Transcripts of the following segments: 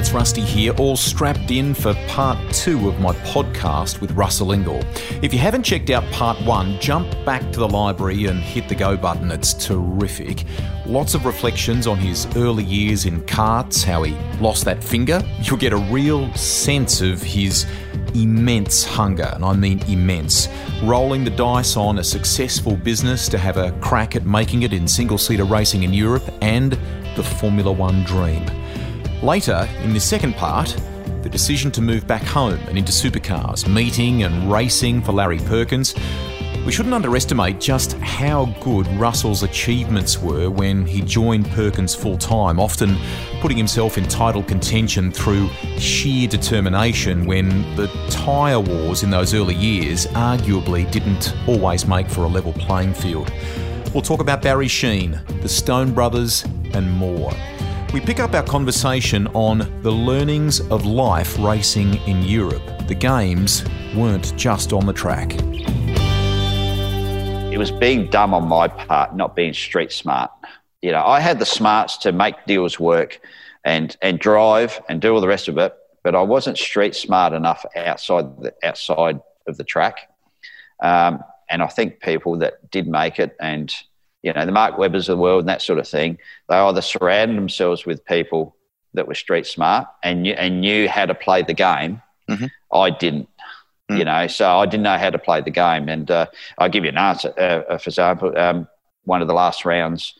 It's Rusty here, all strapped in for part two of my podcast with Russell Ingall. If you haven't checked out part one, jump back to the library and hit the go button. It's terrific. Lots of reflections on his early years in karts, how he lost that finger. You'll get a real sense of his immense hunger, and I mean immense. Rolling the dice on a successful business to have a crack at making it in single seater racing in Europe and the Formula One dream. Later, in the second part, the decision to move back home and into supercars, meeting and racing for Larry Perkins. We shouldn't underestimate just how good Russell's achievements were when he joined Perkins full time, often putting himself in title contention through sheer determination when the tyre wars in those early years arguably didn't always make for a level playing field. We'll talk about Barry Sheene, the Stone Brothers, and more. We pick up our conversation on the learnings of life racing in Europe. The games weren't just on the track. It was being dumb on my part, not being street smart. You know, I had the smarts to make deals work and and drive and do all the rest of it, but I wasn't street smart enough outside the, outside of the track. Um, and I think people that did make it and you know, the Mark Webbers of the world and that sort of thing, they either surrounded themselves with people that were street smart and knew, and knew how to play the game. Mm-hmm. I didn't, mm. you know, so I didn't know how to play the game. And uh, I'll give you an answer. Uh, uh for example, um, one of the last rounds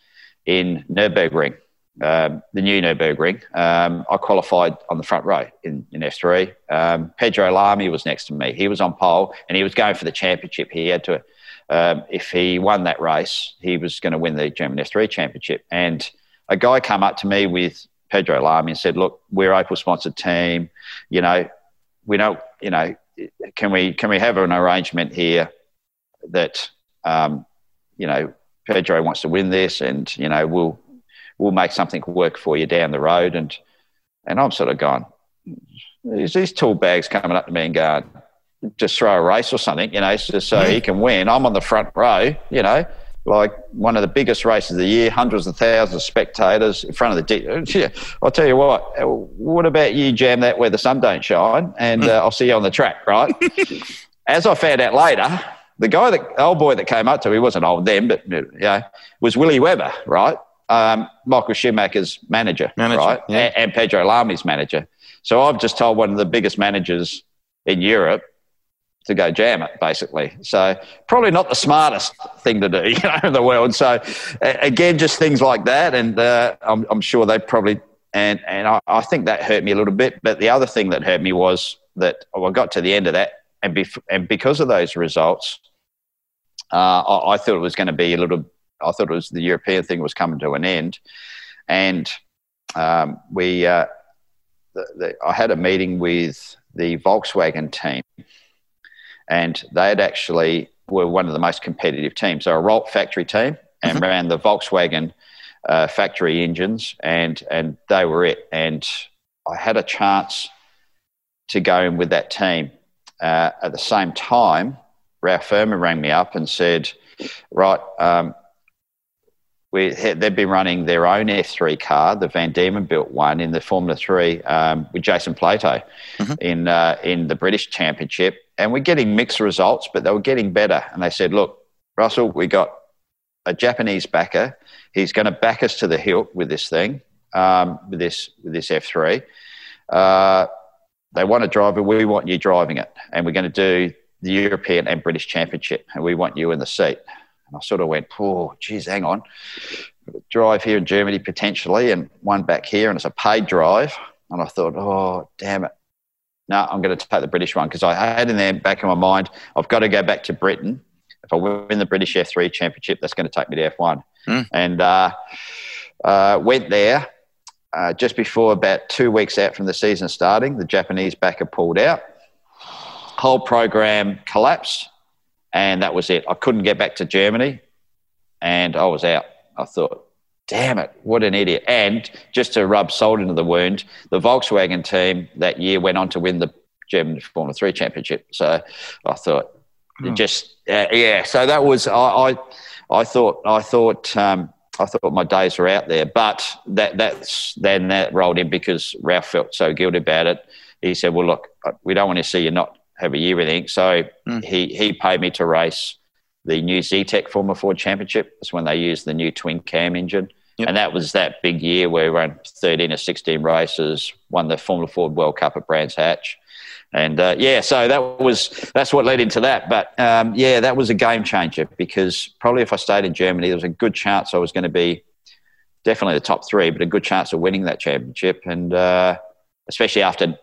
in Nürburgring, um, the new Nürburgring, um, I qualified on the front row in, in F3. Um, Pedro Lamy was next to me. He was on pole and he was going for the championship. He had to um, if he won that race, he was going to win the German F3 championship. And a guy came up to me with Pedro Lamy and said, "Look, we're Opel sponsored team. You know, we don't. You know, can we can we have an arrangement here that um, you know Pedro wants to win this, and you know we'll we'll make something work for you down the road." And and I'm sort of going, these tool bags coming up to me and going, just throw a race or something, you know, just so he can win. I'm on the front row, you know, like one of the biggest races of the year, hundreds of thousands of spectators in front of the. Yeah, I'll tell you what. What about you jam that where the sun don't shine, and uh, I'll see you on the track, right? As I found out later, the guy that old boy that came up to, he wasn't old then, but you know, was Willi Weber, right? Um, Michael Schumacher's manager, manager right, yeah. and, and Pedro Lamy's manager. So I've just told one of the biggest managers in Europe to go jam it, basically. So probably not the smartest thing to do, you know, in the world. So again, just things like that, and uh, I'm, I'm, sure they probably and and I, I, think that hurt me a little bit. But the other thing that hurt me was that oh, I got to the end of that, and bef- and because of those results, uh, I, I, thought it was going to be a little. I thought it was the European thing was coming to an end, and um, we. Uh, the, the, I had a meeting with the Volkswagen team and they had actually were one of the most competitive teams. They were a Rolt factory team and mm-hmm. ran the Volkswagen uh, factory engines, and and they were it. And I had a chance to go in with that team. Uh, at the same time, Ralph Firman rang me up and said, "Right, um, we they've been running their own F3 car, the Van Diemen built one in the Formula Three um, with Jason Plato mm-hmm. in uh, in the British Championship, and we're getting mixed results, but they were getting better. And they said, look, Russell, we got a Japanese backer. He's going to back us to the hilt with this thing, um, with this with this F3. Uh, they want to drive it. We want you driving it, and we're going to do the European and British Championship, and we want you in the seat. And I sort of went, oh, geez, hang on. Drive here in Germany potentially, and one back here, and it's a paid drive. And I thought, oh, damn it no, I'm going to take the British one because I had in there back in my mind, I've got to go back to Britain. If I win the British F3 Championship, that's going to take me to F1. Mm. And uh, uh, went there uh, just before about two weeks out from the season starting. The Japanese backer pulled out. Whole program collapsed, and that was it. I couldn't get back to Germany, and I was out. I thought, damn it, what an idiot. And just to rub salt into the wound, the Volkswagen team that year went on to win the German Formula 3 championship. So I thought, hmm. just, uh, yeah, so that was, I, I, I thought, I thought, um, I thought my days were out there, but that that's then that rolled in because Ralph felt so guilty about it. He said, "Well, look, we don't want to see you not have a year with anything." So mm. he he paid me to race the new Zetec Formula Ford Championship. That's when they used the new twin cam engine. Yep. And that was that big year where we ran 13 or 16 races, won the Formula Ford World Cup at Brands Hatch. And uh, yeah, so that was that's what led into that. But um, yeah, that was a game changer because probably if I stayed in Germany, there was a good chance I was going to be definitely the top three, but a good chance of winning that championship. And uh, especially after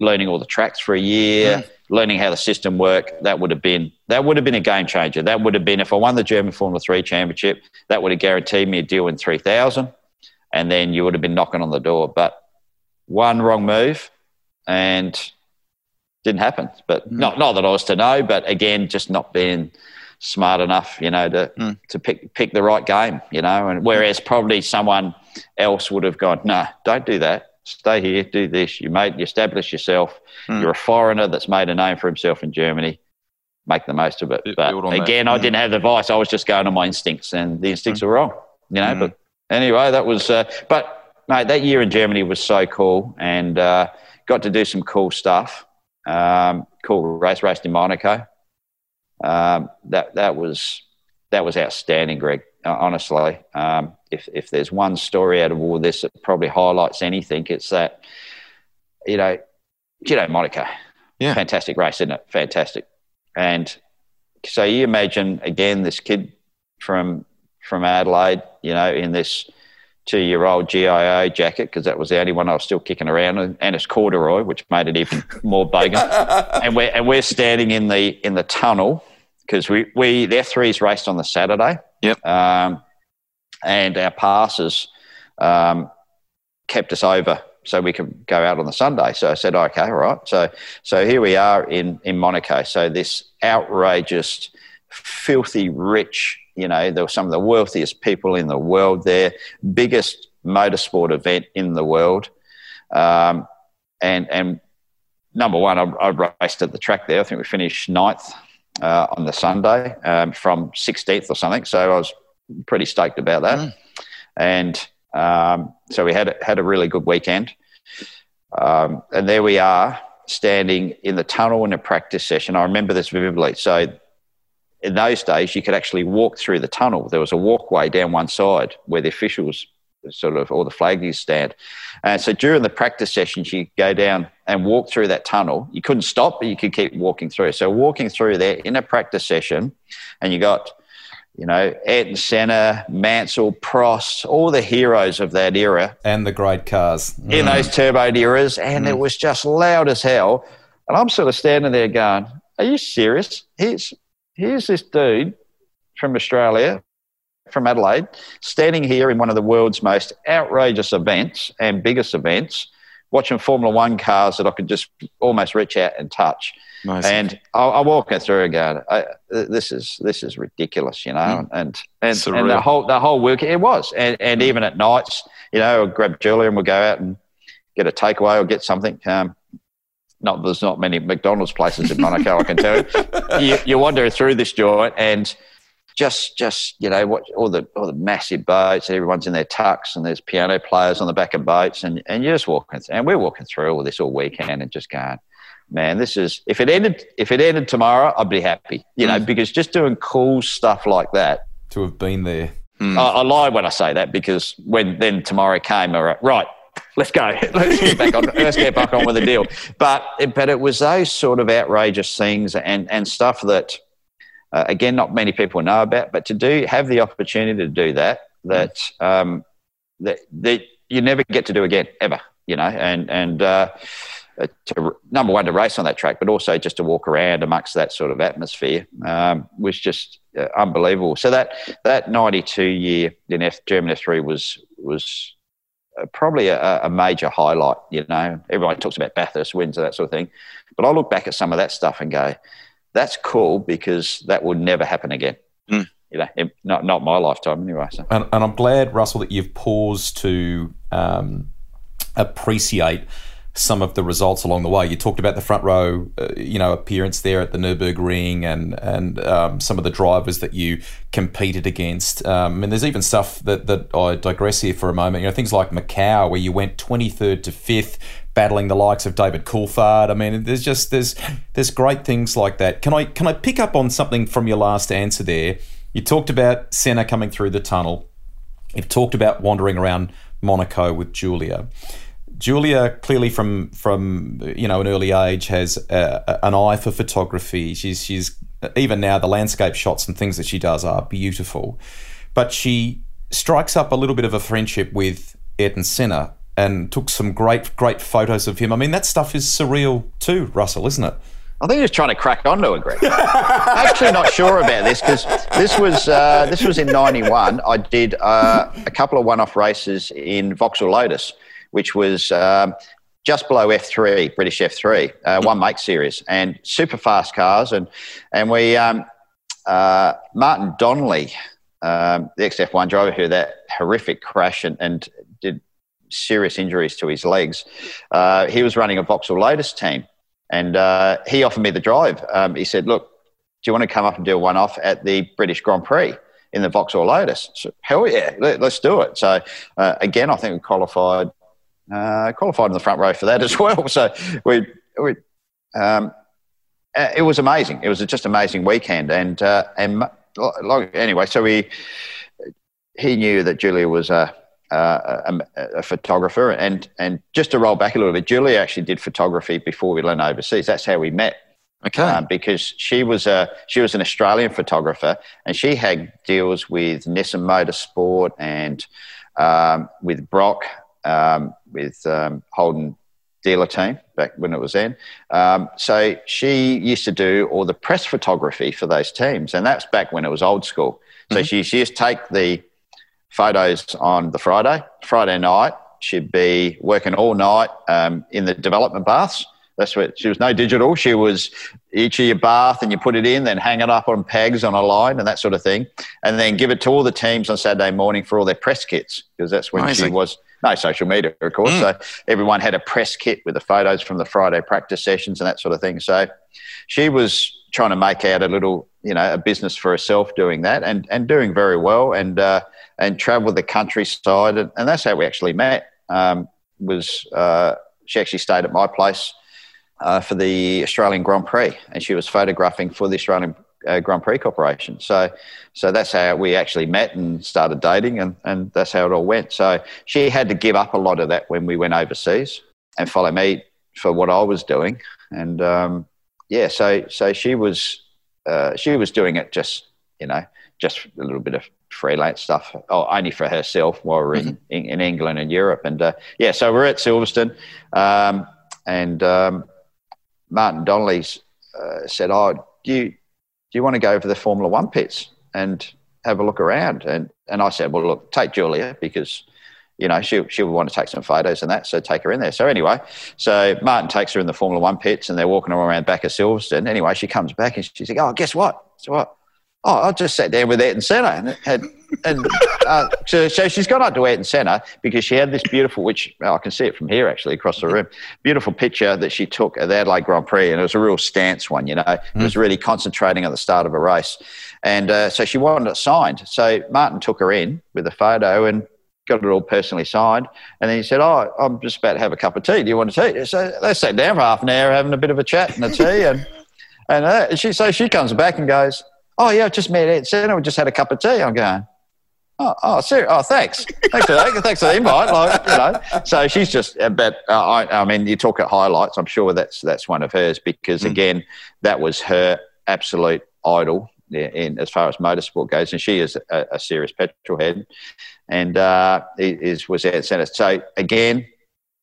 learning all the tracks for a year, mm. Learning how the system worked, that would have been that would have been a game changer. That would have been if I won the German Formula Three championship, that would have guaranteed me a deal in three thousand, and then you would have been knocking on the door. But one wrong move, and didn't happen. But mm. not not that I was to know, but again, just not being smart enough, you know, to mm. to pick pick the right game, you know. And whereas probably someone else would have gone, no, don't do that stay here, do this. You made, you establish yourself. Mm. You're a foreigner that's made a name for himself in Germany. Make the most of it. But again, that. I didn't have the advice. I was just going on my instincts, and the instincts mm. were wrong. You know. Mm. But anyway, that was. Uh, but mate, that year in Germany was so cool, and uh, got to do some cool stuff. Um, cool race, raced in Monaco. Um, that that was that was outstanding, Greg. Honestly, um, if if there's one story out of all this that probably highlights anything, it's that you know, you know, Monaco, yeah, fantastic race, isn't it? Fantastic, and so you imagine again this kid from from Adelaide, you know, in this two-year-old GIO jacket because that was the only one I was still kicking around, and, and it's corduroy, which made it even more bogan. and we're and we're standing in the in the tunnel because we we the F3s raced on the Saturday. Yep. Um, and our passes um, kept us over so we could go out on the Sunday. So I said, okay, all right. So so here we are in in Monaco. So this outrageous, filthy rich. You know, there were some of the wealthiest people in the world there. Biggest motorsport event in the world. Um, and and number one, I, I, raced at the track there. I think we finished ninth uh, on the Sunday um, from 16th or something. So I was pretty stoked about that. Mm. And um, so we had had a really good weekend. Um, and there we are, standing in the tunnel in a practice session. I remember this vividly. So in those days, you could actually walk through the tunnel. There was a walkway down one side where the officials sort of all the flaggies stand. And so during the practice sessions, you go down and walk through that tunnel. You couldn't stop, but you could keep walking through. So walking through there in a practice session, and you got you know, Ayrton Senna, Mansell, Prost, all the heroes of that era. And the great cars. Mm. In those turbo eras. And mm. it was just loud as hell. And I'm sort of standing there going, Are you serious? Here's, here's this dude from Australia, from Adelaide, standing here in one of the world's most outrageous events and biggest events, watching Formula One cars that I could just almost reach out and touch. Nice. And I, I walk her through again. I, this is this is ridiculous, you know. Mm. And and, and the whole the whole week it was. And and mm. even at nights, you know, I'd grab Julia and we'll go out and get a takeaway or get something. Um, not there's not many McDonald's places in Monaco, I can tell you. you. You wander through this joint and just just you know what all the all the massive boats everyone's in their tucks and there's piano players on the back of boats and and you're just walking and we're walking through all this all weekend and just going man, this is if it ended if it ended tomorrow, I'd be happy. You know, mm. because just doing cool stuff like that. To have been there. Mm. I, I, lie when I say that because when then tomorrow came, all right, right let's go. Let's get back on. let's get back on with the deal. But but it was those sort of outrageous things and and stuff that. Uh, again, not many people know about, but to do have the opportunity to do that, that um, that that you never get to do again ever, you know, and and uh, uh, to number one to race on that track, but also just to walk around amongst that sort of atmosphere um, was just uh, unbelievable. So that that ninety two year in F, German F three was was uh, probably a, a, major highlight. You know, everyone talks about Bathurst wins and that sort of thing, but I look back at some of that stuff and go, that's cool because that would never happen again. Mm. you know, not not my lifetime anyway. So. And, and I'm glad, Russell, that you've paused to um, appreciate some of the results along the way. You talked about the front row, uh, you know, appearance there at the Nurburgring, and and um, some of the drivers that you competed against. Um, and there's even stuff that that I digress here for a moment. You know, things like Macau, where you went 23rd to fifth, battling the likes of David Coulthard. I mean, there's just there's there's great things like that. Can I can I pick up on something from your last answer there? You talked about Senna coming through the tunnel. You've talked about wandering around Monaco with Julia. Julia clearly from from you know an early age has a, an eye for photography. She's she's even now the landscape shots and things that she does are beautiful, but she strikes up a little bit of a friendship with Ayrton Senna and took some great great photos of him. I mean that stuff is surreal too, Russell, isn't it? I think he was trying to crack onto it, Greg. I'm actually not sure about this because this was uh, this was in '91. I did uh, a couple of one-off races in Vauxhall Lotus which was um, just below F3, British F3, uh, one make series, and super fast cars. And and we um, uh, Martin Donnelly, um, the XF1 driver, who had that horrific crash and, and did serious injuries to his legs. Uh, he was running a Vauxhall Lotus team, and uh, he offered me the drive. Um, he said, "Look, do you want to come up and do a one-off at the British Grand Prix?" In the Vauxhall Lotus, so, hell yeah, let, us do it. So uh, again, I think we qualified uh, qualified in the front row for that as well. So we, we um, uh, it was amazing. It was just amazing weekend, and uh, and anyway, so we he knew that Julia was a, a, a, photographer, and and just to roll back a little bit, Julia actually did photography before we went overseas. That's how we met. Okay. Um, because she was a she was an Australian photographer, and she had deals with Nissan Motorsport and um, with Brock um, with um, Holden dealer team back when it was then. Um, so she used to do all the press photography for those teams, and that's back when it was old school. So mm-hmm. she, she used to take the photos on the Friday. Friday night, she'd be working all night um, in the development baths. That's what she was no digital. She was each of your bath and you put it in, then hang it up on pegs on a line and that sort of thing, and then give it to all the teams on Saturday morning for all their press kits because that's when Amazing. she was no social media, of course. Mm. So everyone had a press kit with the photos from the Friday practice sessions and that sort of thing. So she was trying to make out a little, you know, a business for herself doing that and, and doing very well and, uh, and travel the countryside. And, and that's how we actually met. Um, was uh, she actually stayed at my place uh, for the Australian Grand Prix and she was photographing for the Australian uh, Grand Prix Corporation. So, so that's how we actually met and started dating, and, and that's how it all went. So she had to give up a lot of that when we went overseas and follow me for what I was doing. And um, yeah, so so she was uh, she was doing it just you know just a little bit of freelance stuff, oh, only for herself while we are in, mm-hmm. in, in, England and Europe. And uh, yeah, so we're at Silverstone, um, and um, Martin Donnelly uh, said, "Oh, do you you want to go over the Formula One pits and have a look around? And, and I said, well, look, take Julia because, you know, she, she would want to take some photos and that. So take her in there. So anyway, so Martin takes her in the Formula One pits and they're walking around back of Silverstone. Anyway, she comes back and she's like, oh, guess what? So what? Oh, I just sat down with Ayrton Senna and had, and uh, so, so she's gone up to Ayrton Senna because she had this beautiful, which well, I can see it from here actually across the room, beautiful picture that she took at the Adelaide Grand Prix, and it was a real stance one. You know, it was mm. really concentrating at the start of a race, and uh, so she wanted it signed. So Martin took her in with a photo and got it all personally signed. And then he said, Oh, I'm just about to have a cup of tea. Do you want a tea? So they sat down for half an hour having a bit of a chat and a tea. And, and uh, she, so she comes back and goes, Oh, yeah, I just met Ayrton Senna. We just had a cup of tea. I'm going, Oh, oh, serious? Oh, thanks. Thanks for that. Thanks for the invite. Like, you know, so she's just, uh, but uh, I, I mean, you talk at highlights. I'm sure that's that's one of hers because mm. again, that was her absolute idol in as far as motorsport goes, and she is a, a serious petrol head, and uh, is was at centre. So again,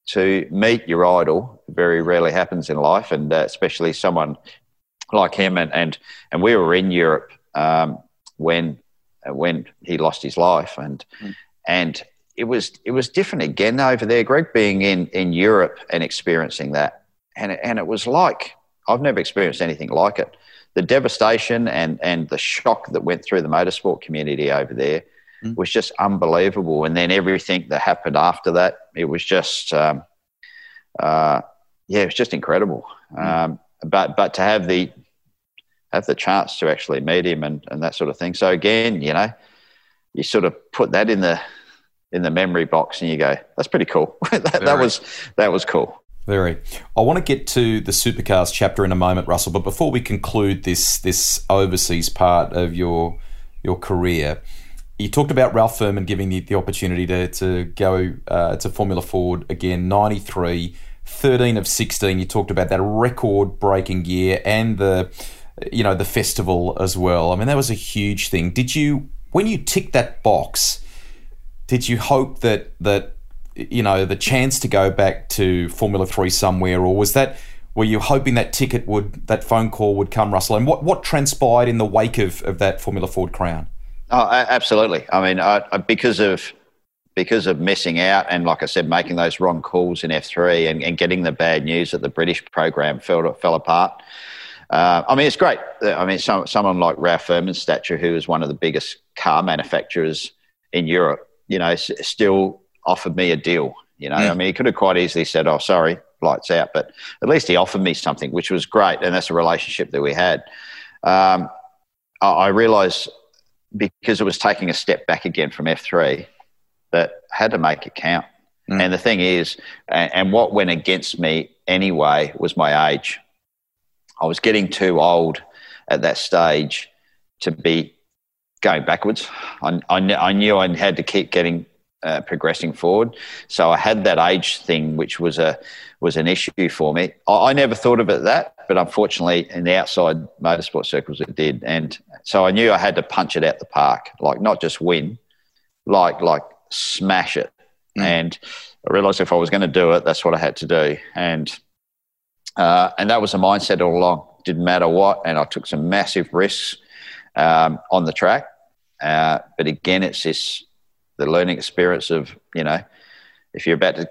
to meet your idol very rarely happens in life, and uh, especially someone like him. And and and we were in Europe um, when when he lost his life, and mm. and it was it was different again over there. Greg being in in Europe and experiencing that, and and it was like I've never experienced anything like it. the devastation and and the shock that went through the motorsport community over there mm. was just unbelievable. And then everything that happened after that, it was just, um, uh, yeah, it was just incredible. Mm. Um, but but to have the have the chance to actually meet him and, and that sort of thing. So again, you know, you sort of put that in the in the memory box and you go, that's pretty cool. that, that was that was cool. Very. I want to get to the supercars chapter in a moment, Russell. But before we conclude this this overseas part of your your career, you talked about Ralph Firman giving you the opportunity to, to go uh, to Formula Ford again, 93, 13 of 16. You talked about that record breaking year and the, you know, the festival as well. I mean, that was a huge thing. Did you, when you ticked that box, did you hope that, that, you know, the chance to go back to Formula 3 somewhere, or was that, were you hoping that ticket would, that phone call would come, Russell? And what, what transpired in the wake of, of that Formula Ford crown? Oh, absolutely. I mean, I, I, because of because of missing out and, like I said, making those wrong calls in F three and, and, getting the bad news that the British program fell fell apart. Uh, I mean, it's great. I mean, some, someone like Ralph stature, who is one of the biggest car manufacturers in Europe, you know, s- still offered me a deal. You know, I mean, he could have quite easily said, "Oh, sorry, lights out," but at least he offered me something, which was great, and that's a relationship that we had. Um, I, I realised because it was taking a step back again from F3 that had to make it count. Mm. And the thing is, and, and what went against me anyway was my age. I was getting too old at that stage to be going backwards. I, I, I knew I had to keep getting uh, progressing forward. So I had that age thing, which was a was an issue for me. I, I, never thought of it that, but unfortunately, in the outside motorsport circles, it did. And so I knew I had to punch it out the park, like not just win, like like smash it. Mm. And I realised if I was going to do it, that's what I had to do. And uh, and that was a mindset all along. Didn't matter what, and I took some massive risks um, on the track. Uh, but again, it's this the learning experience of you know if you're about to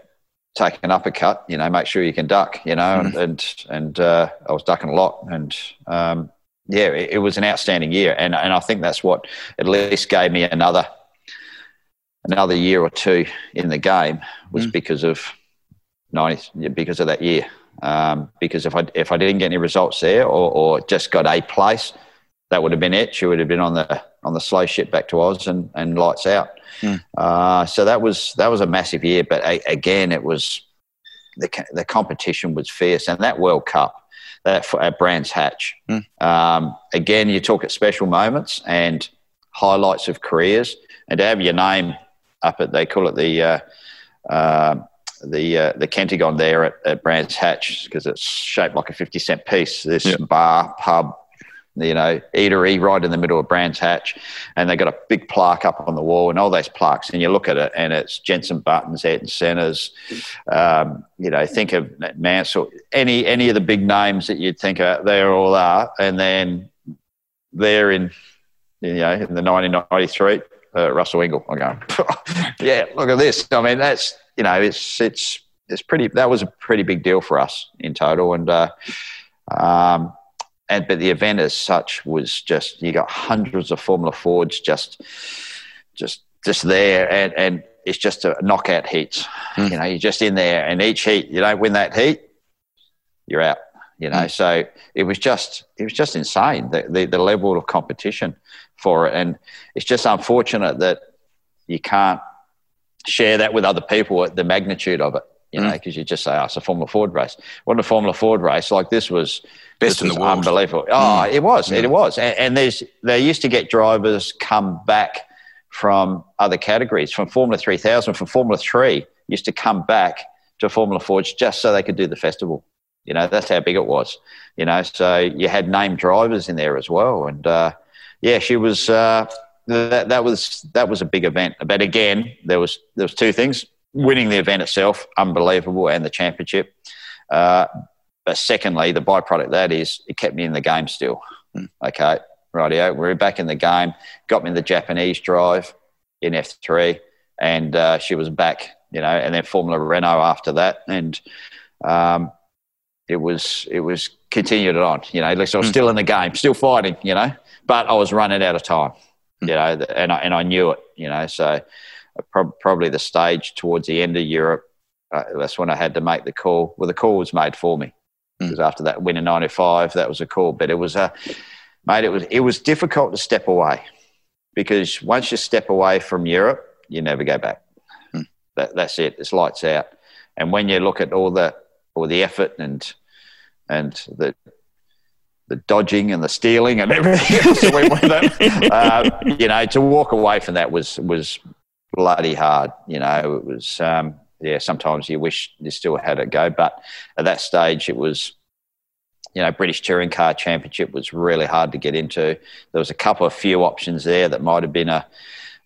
take an uppercut, you know, make sure you can duck, you know, mm. and and, uh, I was ducking a lot, and um, yeah, it, it, was an outstanding year, and and I think that's what at least gave me another another year or two in the game was mm. because of ninety because of that year. Um, because if I if I didn't get any results there, or, or just got a place, that would have been it. She would have been on the on the slow ship back to Oz and, and lights out. Mm. Uh, so that was that was a massive year. But a, again, it was the the competition was fierce, and that World Cup that at Brands Hatch. Mm. Um, again, you talk at special moments and highlights of careers, and to have your name up at they call it the. Uh, uh, the uh, the Kentagon there at, at Brands Hatch because it's shaped like a fifty cent piece. This yep. bar pub you know, eatery right in the middle of Brands Hatch, and they got a big plaque up on the wall, and all those plaques, and you look at it, and it's Jenson Buttons, Ayrton Senna's, um, you know, think of Mansell, any any of the big names that you'd think of, they all are, and then they're in, you know, in the 1993, uh, Russell Ingall. I go, yeah, look at this. I mean, that's you know, it's it's it's pretty. That was a pretty big deal for us in total, and. Uh, um, and but the event as such was just you got hundreds of Formula Fords just just just there, and and it's just a knockout heats. Mm. You know, you're just in there, and each heat you don't win that heat, you're out. You know, mm. so it was just it was just insane the, the the level of competition for it, and it's just unfortunate that you can't share that with other people at the magnitude of it you know, because mm. you just say, oh, it's a Formula Ford race. What a Formula Ford race like this was best this in the world. Unbelievable. Oh, mm. it was. It was. And, and, there's they used to get drivers come back from other categories, from Formula 3000, from Formula 3, used to come back to Formula Fords just so they could do the festival. You know, that's how big it was. You know, so you had named drivers in there as well. And uh, yeah, she was. Uh, that, that was that was a big event. But again, there was there was two things winning the event itself, unbelievable, and the championship. Uh, but secondly, the byproduct of that is it kept me in the game still. Mm. Okay, rightio. We're back in the game. Got me the Japanese drive in F3, and uh, she was back. You know, and then Formula Renault after that, and um, it was it was continued it on. You know, at least I was mm. still in the game, still fighting. You know, but I was running out of time. Mm. You know, and I, and I knew it. You know, so uh, pro- probably the stage towards the end of Europe. Uh, that's when I had to make the call. Well, the call was made for me because mm. after that win in '95, that was a call. But it was a, mate. It was it was difficult to step away because once you step away from Europe, you never go back. Mm. That, that's it. It's lights out. And when you look at all the all the effort and and the the dodging and the stealing and everything else that went with it. Uh, you know, to walk away from that was was bloody hard. You know, it was um, yeah. Sometimes you wish you still had it go, but at that stage, it was you know British Touring Car Championship was really hard to get into. There was a couple of few options there that might have been a,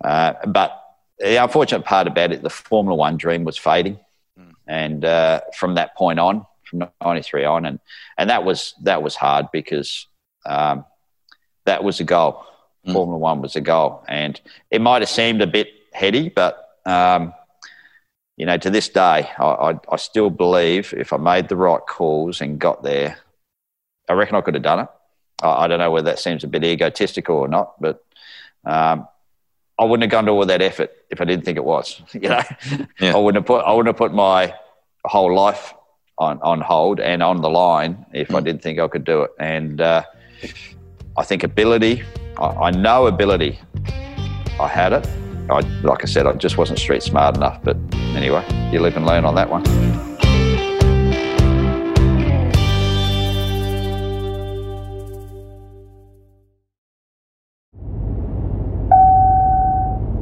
uh, but the unfortunate part about it, the Formula One dream was fading, mm. and uh, from that point on from 93 on and and that was that was hard because um, that was a goal mm. formula one was a goal and it might have seemed a bit heady but um, you know to this day I, I, I, still believe if i made the right calls and got there i reckon i could have done it i, I don't know whether that seems a bit egotistical or not but um, I wouldn't have gone to all that effort if I didn't think it was. You know, yeah. I wouldn't have put I wouldn't have put my whole life on, on hold and on the line if mm. I didn't think I could do it. And uh, I think ability, I, I, know ability. I had it. I, like I said, I just wasn't street smart enough. But anyway, you live and learn on that one.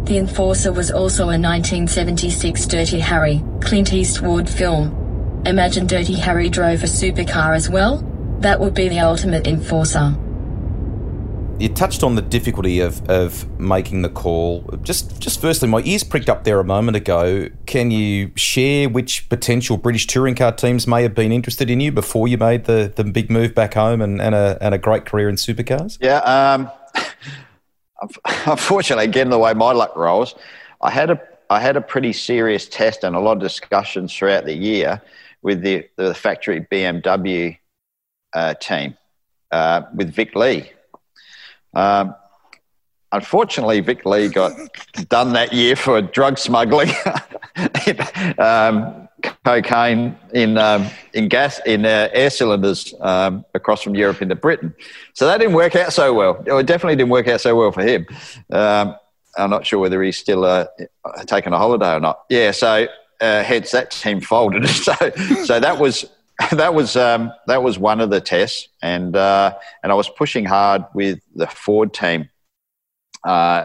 The Enforcer was also a 1976 Dirty Harry, Clint Eastwood film Imagine Dirty Harry drove a supercar as well. That would be the ultimate enforcer. You touched on the difficulty of, of making the call. Just just firstly, my ears pricked up there a moment ago. Can you share which potential British touring car teams may have been interested in you before you made the, the big move back home and, and, a, and a great career in supercars? Yeah, um, unfortunately, again, the way my luck rolls, I had a I had a pretty serious test and a lot of discussions throughout the year with the, the factory BMW uh, team uh, with Vic Lee. Um, unfortunately, Vic Lee got done that year for drug smuggling, um, cocaine in um, in gas in uh, air cylinders um, across from Europe into Britain. So that didn't work out so well. It definitely didn't work out so well for him. Um, I'm not sure whether he's still uh, taking a holiday or not. Yeah, so uh, hence that team folded. so, so that was that was um, that was one of the tests, and uh, and I was pushing hard with the Ford team, uh,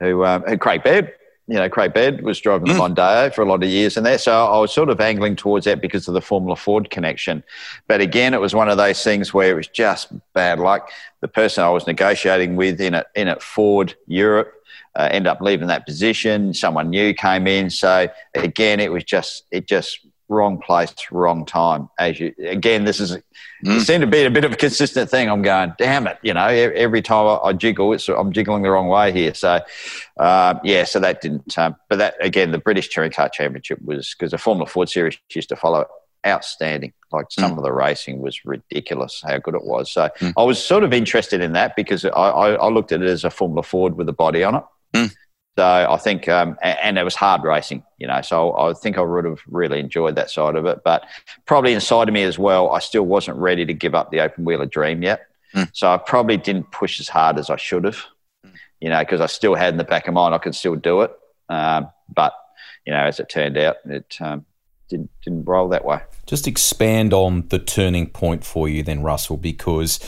who, um, Craig Baird, you know, Craig Baird was driving mm. the Mondeo for a lot of years, and there, so I was sort of angling towards that because of the Formula Ford connection. But again, it was one of those things where it was just bad luck. The person I was negotiating with in it in at Ford Europe uh, end up leaving that position. Someone new came in, so again, it was just it just wrong place, wrong time. As you again, this is mm. it seemed to be a bit of a consistent thing. I'm going, damn it, you know, every time I, I jiggle, it's, I'm jiggling the wrong way here. So uh, yeah, so that didn't. Um, but that again, the British Touring Car Championship was because the Formula Ford Series used to follow. Outstanding. Like some mm. of the racing was ridiculous how good it was. So mm. I was sort of interested in that because I, I, I looked at it as a Formula Ford with a body on it. Mm. So I think, um, and, it was hard racing, you know. So I think I would have really enjoyed that side of it. But probably inside of me as well, I still wasn't ready to give up the open wheeler dream yet. Mm. So I probably didn't push as hard as I should have, mm. you know, because I still had in the back of mind I could still do it. Um, but you know, as it turned out, it um, didn't didn't roll that way. Just expand on the turning point for you, then, Russell, because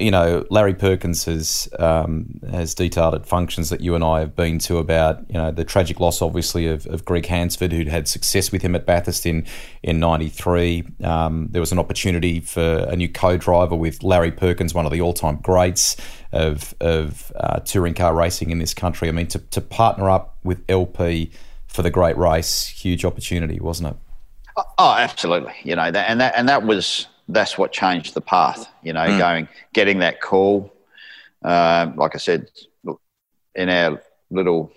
you know, Larry Perkins has um, has detailed at functions that you and I have been to about you know the tragic loss, obviously, of, of Greg Hansford, who'd had success with him at Bathurst in in '93. Um, there was an opportunity for a new co-driver with Larry Perkins, one of the all-time greats of of uh, touring car racing in this country. I mean, to to partner up with LP for the great race, huge opportunity, wasn't it? Oh, absolutely. You know, that, and that and that was that's what changed the path. You know, mm. going getting that call. Um, like I said, in our little,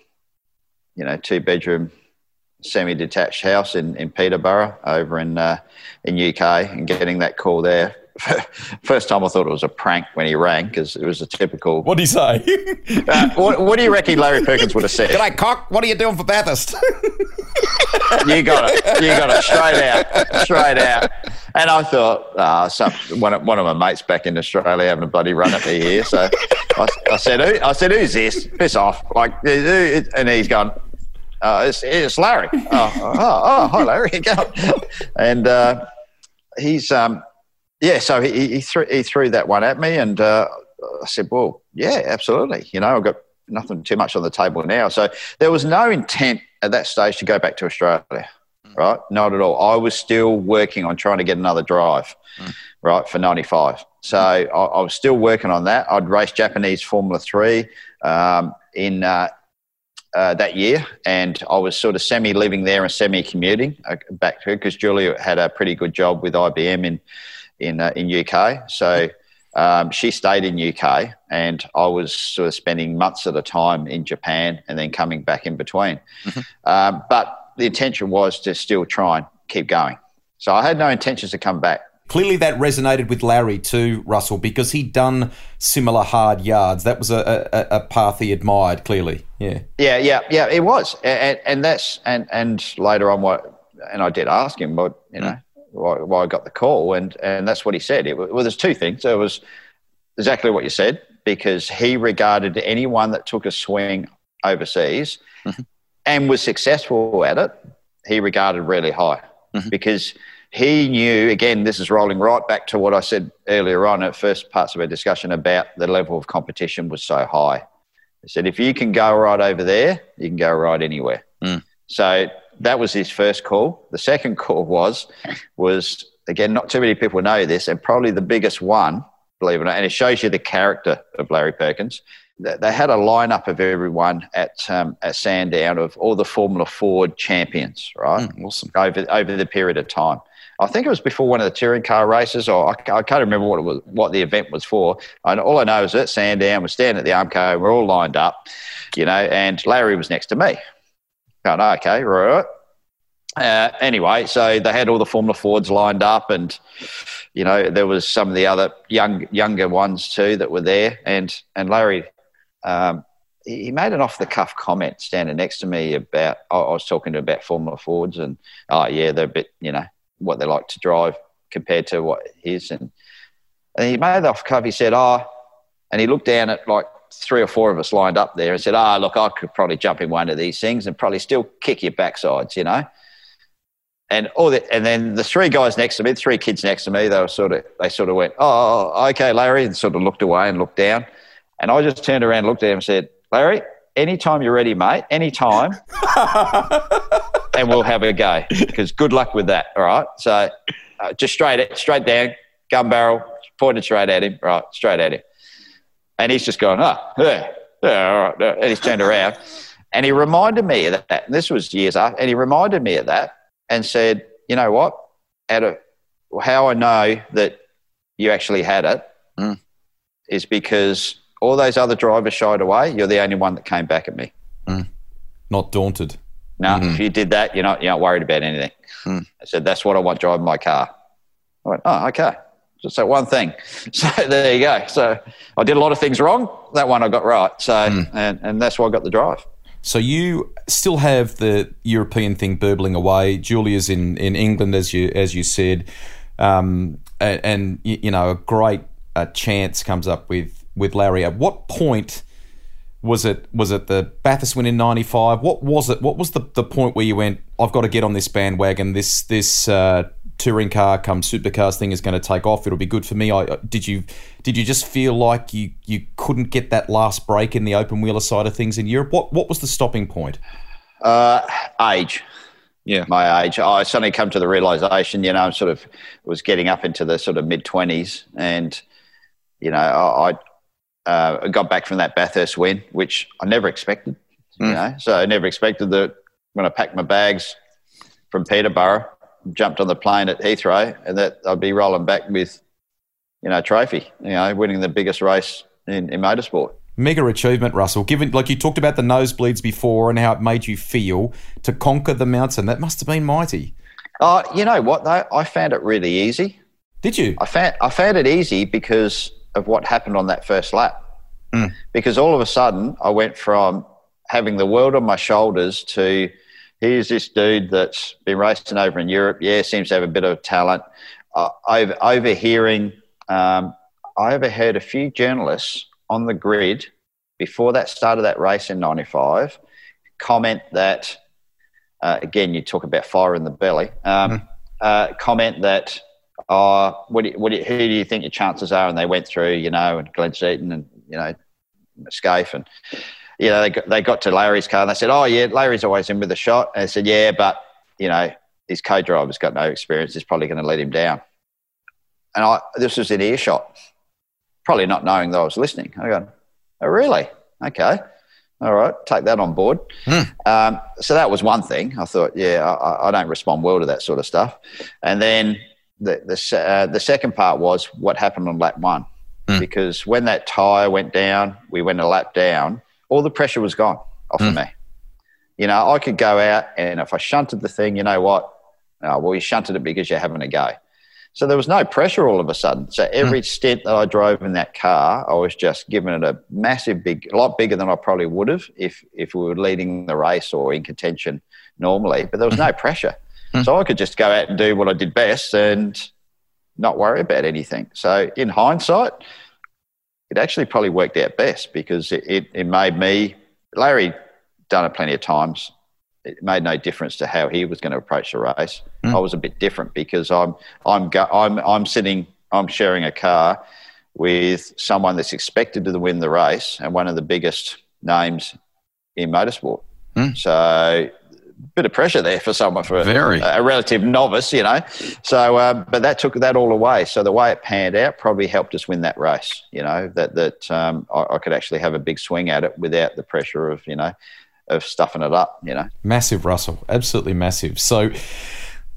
you know, two bedroom semi-detached house in, in Peterborough over in uh, in UK, and getting that call there first time I thought it was a prank when he rang because it was a typical. What did he say? uh, what, what, do you reckon Larry Perkins would have said? G'day, cock. What are you doing for Bathurst? you got it. You got it straight out, straight out. And I thought, uh, some, one, of, one of my mates back in Australia having a bloody run at me here. So I, I said, Who, I said, who's this? Piss off! Like, and he's gone. Uh, it's, it's Larry. Oh, oh, oh, hi, Larry. You going? And uh, he's um, yeah, so he, he, threw, he threw that one at me, and uh, I said, well, yeah, absolutely. You know, I've got nothing too much on the table now. So there was no intent at that stage to go back to Australia, mm. right? Not at all. I was still working on trying to get another drive, mm. right, for 95. So mm. I, I, was still working on that. I'd raced Japanese Formula 3 um, in uh, uh, that year, and I was sort of semi living there and semi commuting uh, back to because Julia had a pretty good job with IBM in in uh, in UK. So um, she stayed in UK, and I was sort of spending months at a time in Japan, and then coming back in between. Mm-hmm. Um, but the intention was to still try and keep going. So I had no intentions to come back. Clearly, that resonated with Larry too, Russell, because he'd done similar hard yards. That was a, a, a path he admired. Clearly, yeah, yeah, yeah, yeah. It was, and, and that's and and later on, what and I did ask him, but you know, why, why, I got the call, and and that's what he said. It, well, there's two things. It was exactly what you said because he regarded anyone that took a swing overseas mm-hmm. and was successful at it, he regarded really high mm-hmm. because he knew. Again, this is rolling right back to what I said earlier on at first parts of our discussion about the level of competition was so high. He said, if you can go right over there, you can go right anywhere. Mm. So that was his first call. The second call was was again not too many people know this, and probably the biggest one, believe it or not, and it shows you the character of Larry Perkins. They had a lineup of everyone at um, at Sandown of all the Formula Ford champions, right? Mm, awesome. Over over the period of time. I think it was before one of the touring car races, or I, I can't remember what it was, what the event was for. And all I know is that Sandown was standing at the Armco, and we're all lined up, you know, and Larry was next to me. Going, okay, right. Uh, anyway, so they had all the Formula Fords lined up, and you know there was some of the other young younger ones too that were there, and and Larry, um, he made an off the cuff comment standing next to me about I was talking to about Formula Fords, and oh yeah, they're a bit you know what they like to drive compared to what his, and and he made it off cuff. He said, oh, and he looked down at like three or four of us lined up there and said, ah, oh, look, I could probably jump in one of these things and probably still kick your backsides, you know and all that, and then the three guys next to me, three kids next to me, they were sort of, they sort of went, "Oh, okay, Larry," and sort of looked away and looked down, and I just turned around, looked at him, and said, "Larry, anytime you're ready, mate, anytime, and we'll have a go. Because good luck with that. All right, so uh, just straight, straight down, gun barrel, pointed straight at him, right, straight at him, and he's just going, "Oh, yeah, yeah, all right," and he's turned around. And he reminded me of that. And this was years after. And he reminded me of that and said, you know what? Out of how I know that you actually had it mm. is because all those other drivers shied away. You're the only one that came back at me. Mm. Not daunted. No, mm-hmm. if you did that, you're not you're not worried about anything. Mm. I said that's what I want driving my car. I went, oh, okay. Just that one thing. So there you go. So I did a lot of things wrong. That one I got right. So mm. and, and that's why I got the drive. So you still have the European thing burbling away. Julia's in, in England, as you as you said, um, and, and, you know a great uh, chance comes up with with Larry. At what point was it? Was it the Bathurst win in '95? What was it? What was the, the point where you went? I've got to get on this bandwagon. This this uh, touring car come supercars thing is going to take off. It'll be good for me. I, did you did you just feel like you you couldn't get that last break in the open wheeler side of things in Europe? What what was the stopping point? Uh, age. Yeah, my age. I suddenly come to the realization. You know, I'm sort of was getting up into the sort of mid twenties, and you know, I, I uh, got back from that Bathurst win, which I never expected. Mm. You know, so I never expected that when I packed my bags from Peterborough jumped on the plane at Heathrow, and that I'd be rolling back with, you know, a trophy. You know, winning the biggest race in, in motorsport. Mega achievement, Russell. Given like you talked about the nosebleeds before and how it made you feel to conquer the mountain, that must have been mighty. Uh, you know what though? I found it really easy. Did you? I found I found it easy because of what happened on that first lap. Mm. Because all of a sudden, I went from having the world on my shoulders to here's this dude that's been racing over in Europe. Yeah, seems to have a bit of talent. Uh, over, overhearing, um, I overheard a few journalists on the grid before that started that race in '95 comment that uh, again you talk about fire in the belly. Um, mm. uh, comment that uh, what do you, what do you, who do you think your chances are? And they went through, you know, and Glenn Seton and you know, Skaife and you know, they got, they got to Larry's car and they said, "Oh yeah, Larry's always in with a shot." And they said, "Yeah, but you know, his co-driver's got no experience. He's probably going to let him down." And I, this was in earshot, probably not knowing that I was listening. I go, "Oh really? Okay." All right, take that on board. Hmm. Um, so that was one thing. I thought, yeah, I, I, don't respond well to that sort of stuff. And then the the, uh, the second part was what happened on lap one, hmm. because when that tire went down, we went a lap down all the pressure was gone off mm. of hmm. me. You know, I could go out and if I shunted the thing, you know what? Oh, well, you shunted it because you're having a go. So there was no pressure all of a sudden. So every mm. stint that I drove in that car, I was just giving it a massive, big, a lot bigger than I probably would have if if we were leading the race or in contention normally. But there was no pressure, mm. so I could just go out and do what I did best and not worry about anything. So in hindsight, it actually probably worked out best because it, it, it made me, Larry done it plenty of times. It made no difference to how he was going to approach the race. Mm. I was a bit different because I'm, I'm, go, I'm, I'm sitting, I'm sharing a car with someone that's expected to win the race and one of the biggest names in motorsport. Mm. So bit of pressure there for someone for Very. A, a relative novice, you know. So, um, but that took that all away. So the way it panned out probably helped us win that race. You know that that um, I, I, could actually have a big swing at it without the pressure of you know of stuffing it up. You know, massive, Russell, absolutely massive. So.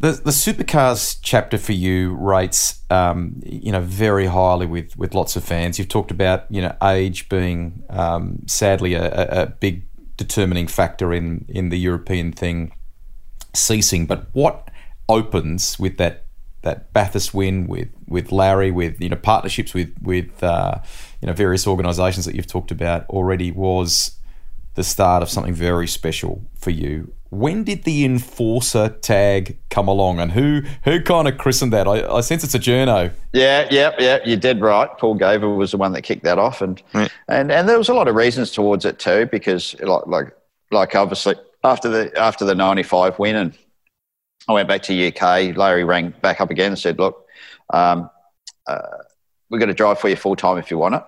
The, the supercars chapter for you rates, um, you know, very highly with, with lots of fans. You've talked about, you know, age being um, sadly a, a, big determining factor in in the European thing ceasing. But what opens with that that Bathurst win with with Larry, with you know partnerships with with uh, you know various organisations that you've talked about already was the start of something very special for you. When did the enforcer tag come along, and who who kind of christened that? I, I sense it's a journo. Yeah, yeah, yeah. You did right. Paul Gover was the one that kicked that off, and mm. and and there was a lot of reasons towards it too, because like like like obviously after the after the '95 win, and I went back to UK. Larry rang back up again and said, "Look, um, uh, we're going to drive for you full time if you want it."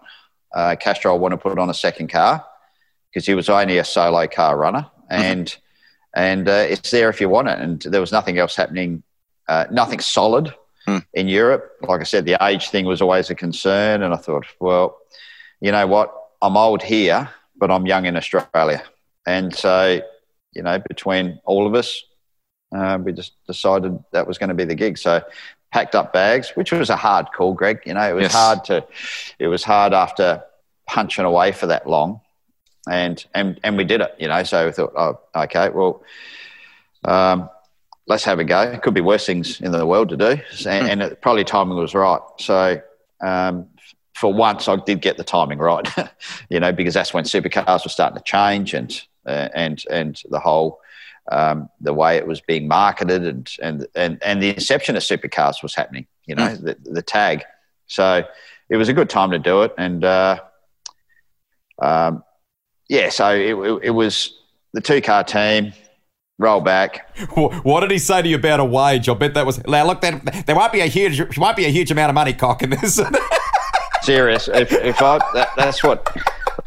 Uh, Castrol want to put it on a second car because he was only a solo car runner, mm-hmm. and mm-hmm. And uh, it's there if you want it. And there was nothing else happening, uh, nothing solid mm. in Europe. Like I said, the age thing was always a concern, and I thought, well, you know what, I'm old here, but I'm young in Australia, and so you know, between all of us, uh, we just decided that was going to be the gig. So packed up bags, which was a hard call, Greg. You know, it was yes. hard to, it was hard after punching away for that long and and and we did it. You know, so we thought, oh, okay, well, um, let's have a go. It could be worse things in the world to do, and, and it, probably timing was right. So. Um, for once, I did get the timing right, you know, because that's when supercars were starting to change, and uh, and and the whole um, the way it was being marketed, and and and and the inception of supercars was happening. You know, mm. the, the tag. So it was a good time to do it, and uh, um, yeah, so it, it, it was the two car team. Roll back. What did he say to you about a wage? I bet that was. Now look, that there might be a huge, might be a huge amount of money cock in this. Serious. If, if I, that, that's what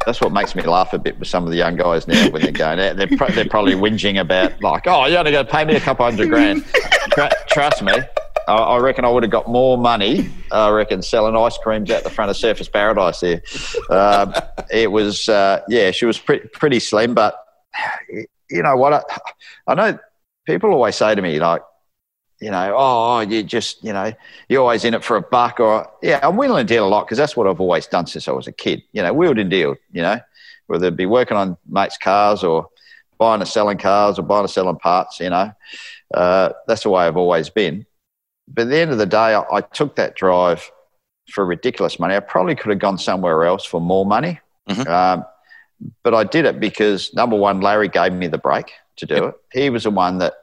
that's what makes me laugh a bit with some of the young guys now when they're going out. They're, they're probably whinging about like, oh, you're only going to pay me a couple hundred grand. Trust me, I, reckon I would have got more money. I reckon selling ice creams out the front of Surfers Paradise there. Um, it was, uh, yeah, she was pretty, pretty slim, but you know what? I, I know people always say to me, like, you know, oh, you just, you know, you're always in it for a buck, or yeah, I'm willing to deal a lot because that's what I've always done since I was a kid. You know, wheeled and dealed. You know, whether it be working on mates' cars or buying and selling cars or buying and selling parts. You know, uh, that's the way I've always been. But at the end of the day, I, I took that drive for ridiculous money. I probably could have gone somewhere else for more money. Mhm. Um, but I did it because number one, Larry gave me the break to do Yep. it. He was the one that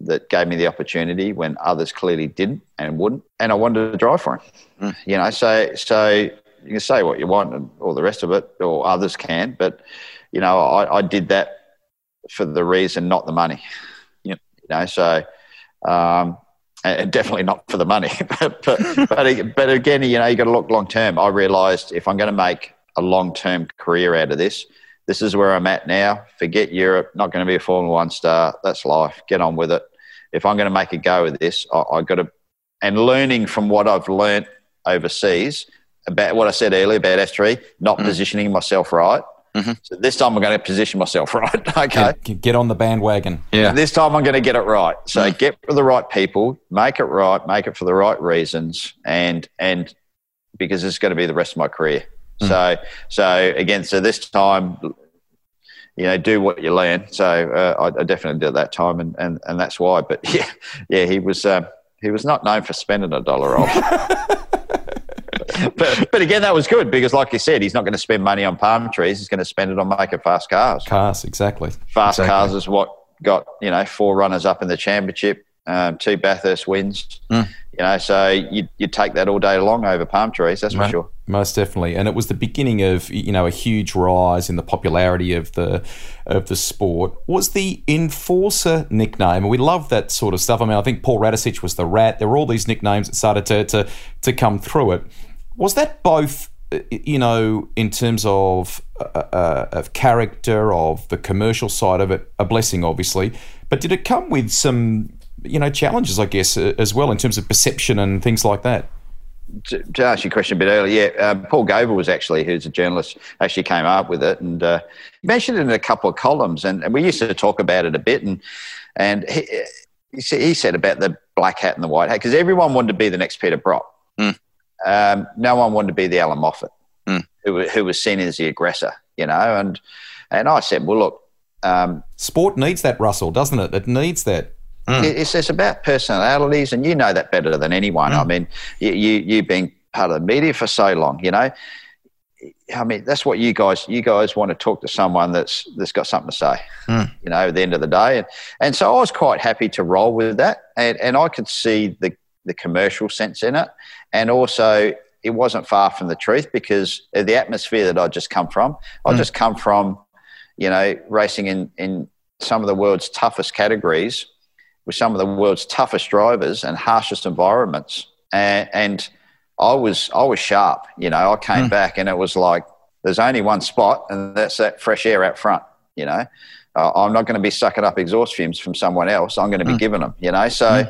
that gave me the opportunity when others clearly didn't and wouldn't, and I wanted to drive for him. Mm. You know, so so you can say what you want and all the rest of it, or others can, but you know, I, I did that for the reason, not the money. Yep. You know, so um, and definitely not for the money, but but but, again, you know, you got to look long term. I realised if I'm going to make a long term career out of this, this is where I'm at now. Forget Europe. Not going to be a Formula One star. That's life. Get on with it. If I'm going to make a go of this, I, I got to and learning from what I've learnt overseas about what I said earlier about F3, not mm. positioning myself right. Mhm. So this time I'm going to position myself right. okay. Get, get on the bandwagon. Yeah. This time I'm going to get it right. So get with the right people, make it right, make it for the right reasons, and and because it's going to be the rest of my career. So so again, so this time, you know, do what you learn. So uh, I, I definitely did that time, and, and and that's why. But yeah, yeah, he was um, he was not known for spending a dollar off. but but again, that was good because, like you said, he's not going to spend money on palm trees. He's going to spend it on making fast cars Cars, exactly. fast Exactly. cars is what got you know four runners up in the championship, um, two Bathurst wins. Mm. You know, so you you take that all day long over palm trees. That's for sure. Most definitely, and it was the beginning of you know a huge rise in the popularity of the of the sport. Was the enforcer nickname? And we love that sort of stuff. I mean, I think Paul Radisich was the Rat. There were all these nicknames that started to to to come through it. Was that both? uh, You know, in terms of uh, uh, of character, of the commercial side of it, a blessing, obviously. But did it come with some, you know, challenges, I guess, uh, as well in terms of perception and things like that? To, to ask your question a bit earlier, yeah, um, Paul Gover was actually, who's a journalist, actually came up with it and uh, mentioned it in a couple of columns, and, and we used to talk about it a bit, and and he, he said- he said about the black hat and the white hat because everyone wanted to be the next Peter Brock. Mm. Um, no one wanted to be the Allan Moffat, Mm. who, who was seen as the aggressor, you know, and and I said, well, look, um, Sport needs that, Russell, doesn't it? It needs that. Mm. it- it's, it's about personalities, and you know that better than anyone. I mean, you, you you've been part of the media for so long, you know. I mean, that's what you guys you guys want to talk to someone that's that's got something to say, Mm. you know, at the end of the day. And and so I was quite happy to roll with that, and and I could see the the commercial sense in it, and also it wasn't far from the truth because of the atmosphere that I'd just come from. I Mm. just come from, you know, racing in in some of the world's toughest categories with some of the world's toughest drivers and harshest environments. And, and I was I was sharp. You know, I came back and it was like there's only one spot, and that's that fresh air out front. You know, uh, I'm not going to be sucking up exhaust fumes from someone else. I'm going to be giving them. You know, so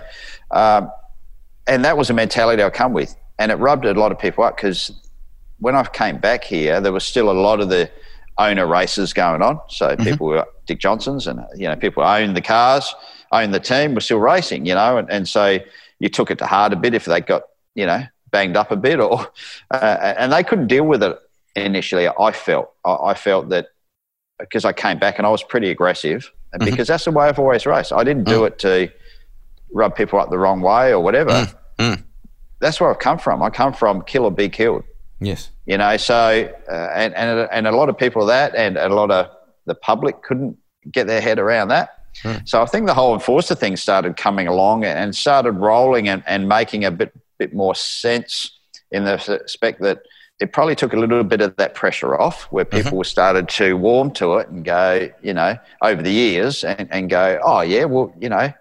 um, and that was a mentality I come with, and it rubbed a lot of people up because when I came back here, there was still a lot of the owner races going on. So mm-hmm. people were Dick Johnsons and you know people owned the cars, owned the team, were still racing. You know, and, and so you took it to heart a bit if they got you know banged up a bit, or uh, and they couldn't deal with it initially. I felt I, I felt that because I came back and I was pretty aggressive, and mm-hmm. because that's the way I've always raced. I didn't do mm. it to rub people up the wrong way or whatever. mm. That's where I've come from. I come from kill or be killed Yes. you know so uh, and, and and a lot of people that and a lot of the public couldn't get their head around that so i think the whole enforcer thing started coming along and started rolling and, and making a bit bit more sense in the respect that it probably took a little bit of that pressure off where people started to warm to it and go you know over the years and, and go oh yeah well you know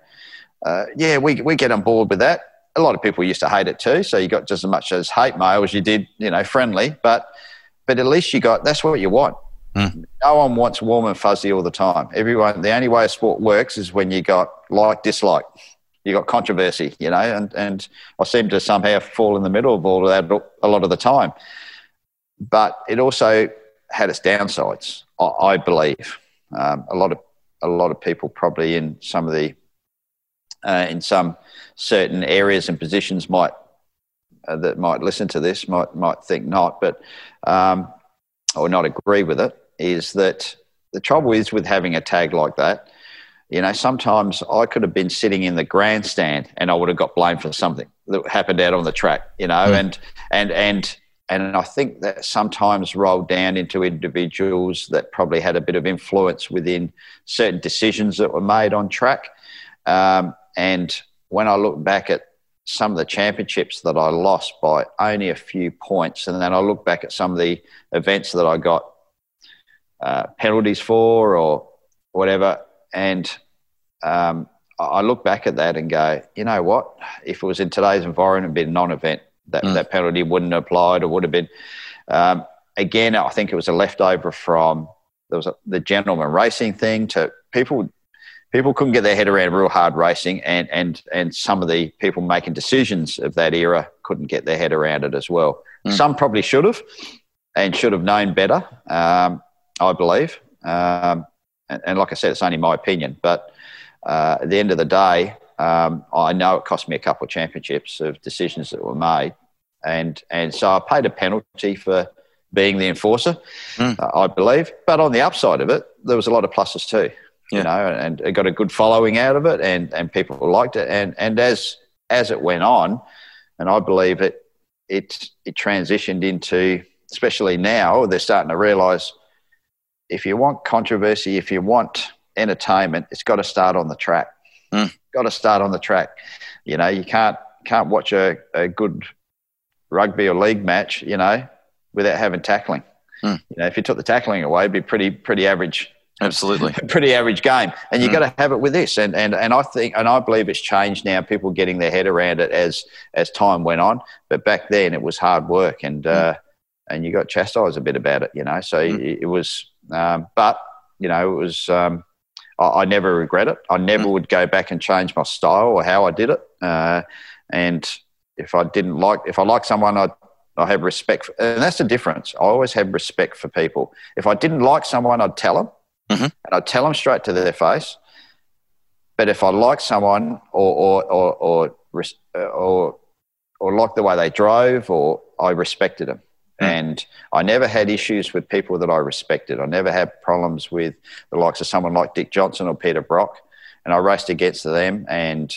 uh, yeah we, we get on board with that a lot of people used to hate it too. So you got just as much as hate mail as you did, you know, friendly. But but at least you got that's what you want. No one wants warm and fuzzy all the time. Everyone, the only way a sport works is when you got like dislike. You got controversy, you know, and and I seem to somehow fall in the middle of all of that a lot of the time. But it also had its downsides, I, I believe. Um, a lot of a lot of people probably in some of the uh, in some certain areas and positions might uh, that might listen to this might might think not, but um, or not agree with it. Is that the trouble is with having a tag like that? you know, sometimes I could have been sitting in the grandstand and I would have got blamed for something that happened out on the track, you know, mm. and and and and I think that sometimes rolled down into individuals that probably had a bit of influence within certain decisions that were made on track. Um, and when I look back at some of the championships that I lost by only a few points, and then I look back at some of the events that I got uh, penalties for or whatever, and um, I look back at that and go, you know what? If it was in today's environment, it'd be a non-event. That mm. that penalty wouldn't have applied, or would have been. Um, again, I think it was a leftover from there was a, the gentleman racing thing to people. People couldn't get their head around real hard racing, and and and some of the people making decisions of that era couldn't get their head around it as well. Mm. Some probably should have, and should have known better. Um, I believe. Um, and, and, like I said, it's only my opinion. But uh, at the end of the day, um, I know it cost me a couple of championships of decisions that were made, and and so I paid a penalty for being the enforcer, mm. uh, I believe. But on the upside of it, there was a lot of pluses too. Yeah. You know, and it got a good following out of it, and and people liked it, and and as as it went on, and I believe it it it transitioned into, especially now, they're starting to realise if you want controversy, if you want entertainment, it's got to start on the track. Mm. Got to start on the track. You know, you can't can't watch a, a good rugby or league match, you know, without having tackling. Mm. You know, if you took the tackling away, it'd be pretty pretty average. Absolutely, pretty average game, and you mm. got to have it with this. And and and I think and I believe it's changed now. People getting their head around it as as time went on. But back then, it was hard work, and mm. uh, and you got chastised a bit about it. You know, so mm. it, it was um, but you know, it was. Um, I, I, never regret it. I never mm. would go back and change my style or how I did it. Uh, and if I didn't like, if I like someone, I I have respect, for, and that's the difference. I always have respect for people. If I didn't like someone, I'd tell them, mm-hmm. and I'd tell them straight to their face. But if I like someone or or or or, or, or like the way they drove, or I respected them. Mm. And I never had issues with people that I respected. I never had problems with the likes of someone like Dick Johnson or Peter Brock. And I raced against them and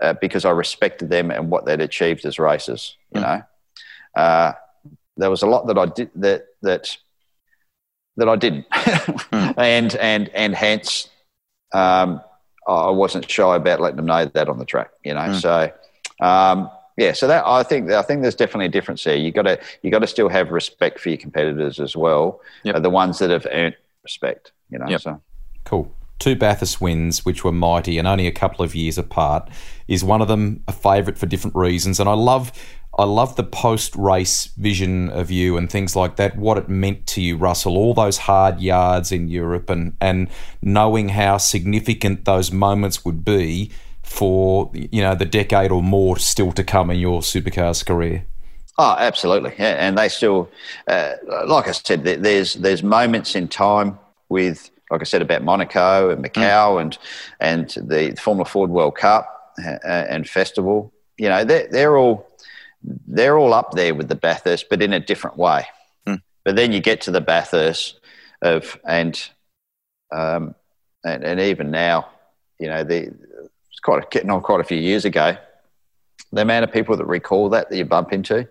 uh, because I respected them and what they'd achieved as racers, you mm. know. Uh, there was a lot that I did that that that I didn't, mm. and and and hence um, I wasn't shy about letting them know that on the track, you know. Mm. So um, yeah, so that I think I think there's definitely a difference there. You got to you got to still have respect for your competitors as well. Yep. Uh, the ones that have earned respect, you know. Yep. So cool. Two Bathurst wins, which were mighty and only a couple of years apart, is one of them a favourite for different reasons. And I love I love the post race vision of you and things like that, what it meant to you, Russell, all those hard yards in Europe and, and knowing how significant those moments would be for you know the decade or more still to come in your supercars career? Oh, absolutely, yeah. And they still, uh, like I said, there's there's moments in time with, like I said, about Monaco and Macau mm. and and the Formula Ford World Cup uh, and Festival. You know, they're they're all they're all up there with the Bathurst, but in a different way. Mm. But then you get to the Bathurst of and um, and, and even now, you know, the it's quite getting on quite a few years ago. The amount of people that recall that that you bump into,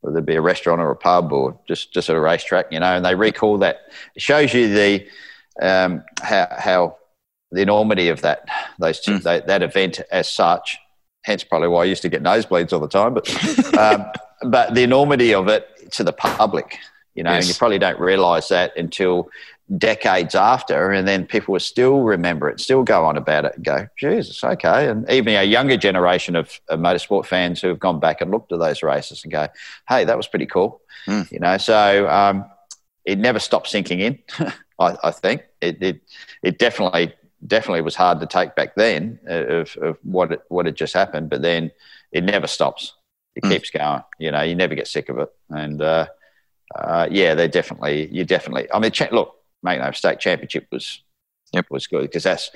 whether it be a restaurant or a pub or just just at a racetrack, you know, and they recall that. It shows you the um, how, how the enormity of that those two, mm. that, that event as such. Hence, probably why I used to get nosebleeds all the time. But um, but the enormity of it to the public, you know, yes. and you probably don't realise that until decades after, and then people will still remember it, still go on about it and go, Jesus, okay. And even a younger generation of, of, motorsport fans who have gone back and looked at those races and go, hey, that was pretty cool. Mm. You know, so um, it never stops sinking in, I, I, think. It, it, it, definitely definitely was hard to take back then of, of what, it, what had just happened, but then it never stops. It mm. keeps going. You know, you never get sick of it. And, uh, uh, yeah, they definitely, you definitely, I mean, look, make no mistake, championship was yep. was good because that's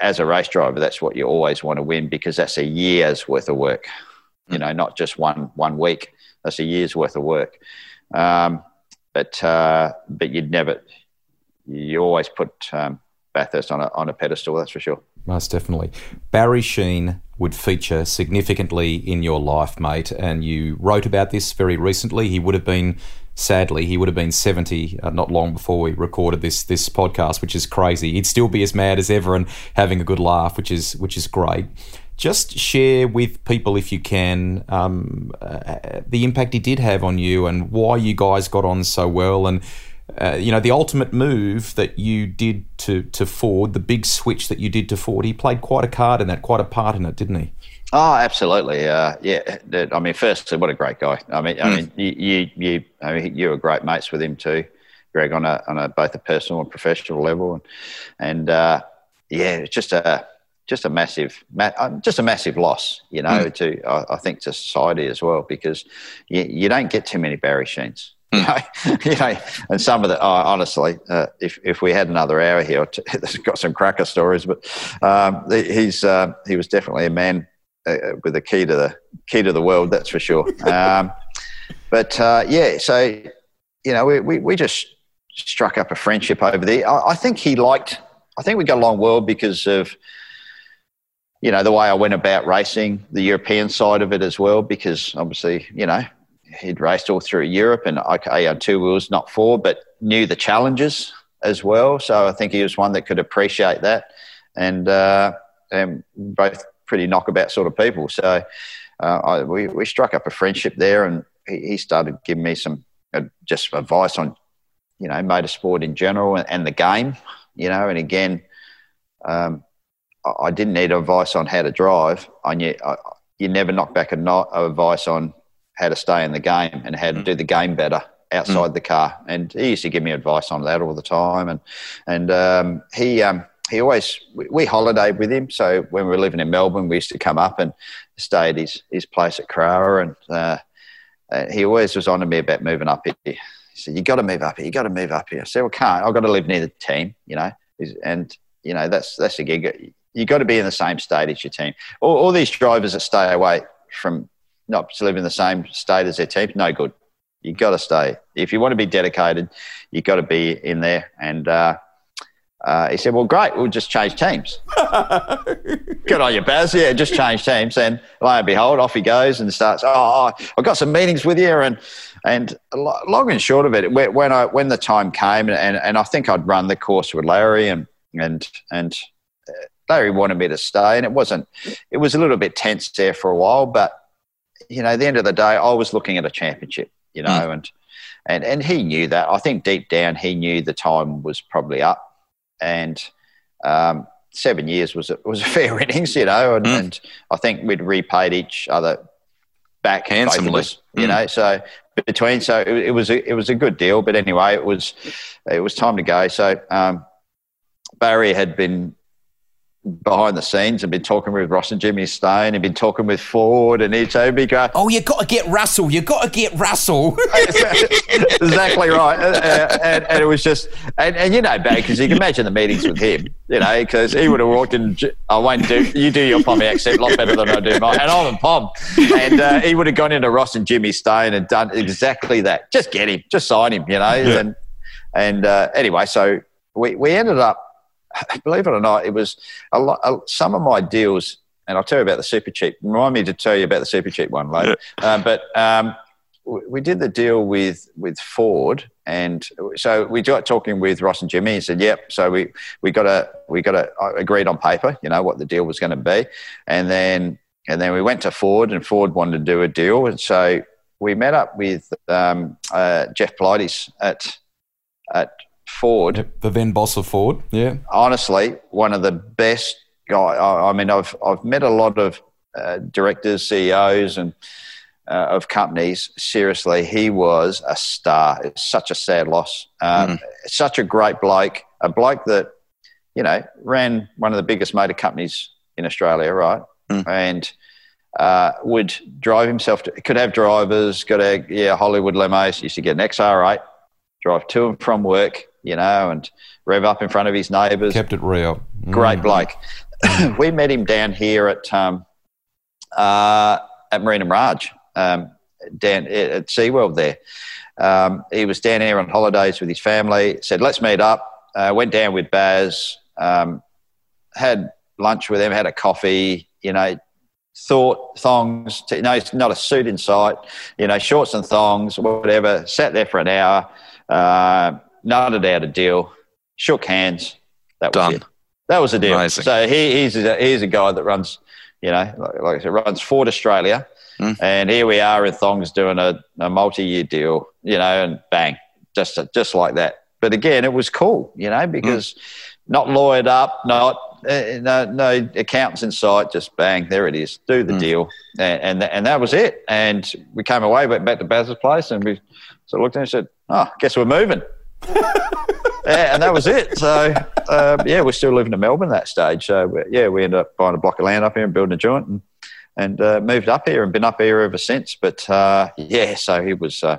as a race driver, that's what you always want to win because that's a year's worth of work. You know, not just one one week. That's a year's worth of work. Um, but uh, but you'd never, you always put um, Bathurst on a, on a pedestal, that's for sure. Most definitely. Barry Sheene would feature significantly in your life, mate, and you wrote about this very recently. He would have been, sadly, he would have been 70 uh, not long before we recorded this this podcast, which is crazy. He'd still be as mad as ever and having a good laugh, which is which is great. Just share with people, if you can, um, uh, the impact he did have on you and why you guys got on so well and uh, you know, the ultimate move that you did to to Ford, the big switch that you did to Ford, he played quite a card in that, quite a part in it, didn't he? Oh, absolutely. Uh, yeah. I mean, firstly, what a great guy. I mean, mm. I hmm. mean, you, you, you, I mean, you were great mates with him too, Greg, on a on a both a personal and professional level, and and uh, yeah, it's just a just a massive, uh, just a massive loss, you know, mm. to I, I, think to society as well, because you, you don't get too many Barry Sheenes. Know, you know, and some of the oh, honestly, uh, if if we had another hour here, there's got some cracker stories, but um, he's uh, he was definitely a man uh, with a key to the key to the world, that's for sure. Um, but uh, yeah, so you know, we, we, we just struck up a friendship over there. I, I think he liked. I think we got along well because of you know the way I went about racing, the European side of it as well, because obviously you know he'd raced all through Europe and okay, on two wheels, not four, but knew the challenges as well. So I think he was one that could appreciate that, and uh, and both pretty knockabout sort of people. So uh, I, we we struck up a friendship there, and he, he started giving me some uh, just advice on you know motorsport in general and, and the game, you know, and again. Um, I didn't need advice on how to drive. I knew I, you never knock back a no, advice on how to stay in the game and how to mm. do the game better outside mm. the car. And he used to give me advice on that all the time. And and um, he um, he always we, we holidayed with him. So when we were living in Melbourne, we used to come up and stay at his his place at Crower. And uh, uh, he always was on to me about moving up here. He said, "You got to move up here. You got to move up here." I said, "Well, can't. I've got to live near the team, you know." And you know that's that's a gig. You got to be in the same state as your team. All, all these drivers that stay away from not to live in the same state as their team, no good. You've got to stay. If you want to be dedicated, you've got to be in there. And uh, uh, he said, Well, great, we'll just change teams. Good on you, Baz. Yeah, just change teams. And lo and behold, off he goes and starts, Oh, oh I've got some meetings with you. And and long and short of it, when I when the time came, and, and I think I'd run the course with Larry, and and and uh, Larry wanted me to stay, and it wasn't. It was a little bit tense there for a while, but you know, at the end of the day, I was looking at a championship, you know, mm. and and and he knew that. I think deep down, he knew the time was probably up, and um, seven years was a, was a fair innings, you know, and, mm. and I think we'd repaid each other back handsomely, us, you mm. know. So between, so it, it, was a, it was a good deal. But anyway, it was it was time to go. So um, Barry had been behind the scenes and been talking with Ross and Jimmy Stone and been talking with Ford and each be going, Oh, you got to get Russell. You got to get Russell. exactly right. And, and, and, it was just, and, and you know, bad because you can imagine the meetings with him, you know, because he would have walked in. I won't do, you do your Pommy accent a lot better than I do mine. And I'm a Pom. And uh, he would have gone into Ross and Jimmy Stone and done exactly that. Just get him, just sign him, you know. Yeah. And, and uh, anyway, so we, we ended up believe it or not, it was a lot. A, some of my deals, and I'll tell you about the super cheap. Remind me to tell you about the super cheap one later. Um, but um, we did the deal with with Ford, and so we got talking with Ross and Jimmy. He said, "Yep." So we we got a we got a agreed on paper, you know, what the deal was going to be, and then and then we went to Ford, and Ford wanted to do a deal, and so we met up with um, uh, Geoff Polites at at Ford, the then boss of Ford, yeah. Honestly, one of the best guy. I, I mean, I've I've met a lot of uh, directors, CEOs, and uh, of companies. Seriously, he was a star. It's such a sad loss. Um, mm. Such a great bloke, a bloke that you know ran one of the biggest motor companies in Australia, right? Mm. And uh, would drive himself. To, could have drivers. Got a yeah Hollywood limos. Used to get an XR8, drive to and from work you know, and rev up in front of his neighbours. Kept it real. Mm. Great bloke. we met him down here at um, uh, at Marina Mirage, um, down at SeaWorld there. Um, he was down here on holidays with his family. Said, "Let's meet up." Uh, went down with Baz. Um, had lunch with him, had a coffee, you know, thought thongs, you know, not a suit in sight, you know, shorts and thongs, whatever. Sat there for an hour, uh, nutted out a deal, shook hands. That was Done. it. That was the deal. Amazing. So he, he's, a, he's a guy that runs, you know, like, like I said, runs Ford Australia. Mm. And here we are in thongs doing a, a multi-year deal, you know, and bang, just just like that. But again, it was cool, you know, because not lawyered up, not uh, no no accountants in sight, just bang, there it is, do the Mm. deal, and and, and that was it. And we came away, went back to Baz's place, and we sort of looked at and said, "Oh, guess we're moving." yeah, and that was it. So uh, yeah, we're still living in Melbourne at that stage. So yeah, we ended up buying a block of land up here and building a joint, and and uh, moved up here and been up here ever since. But uh, yeah, so he was uh,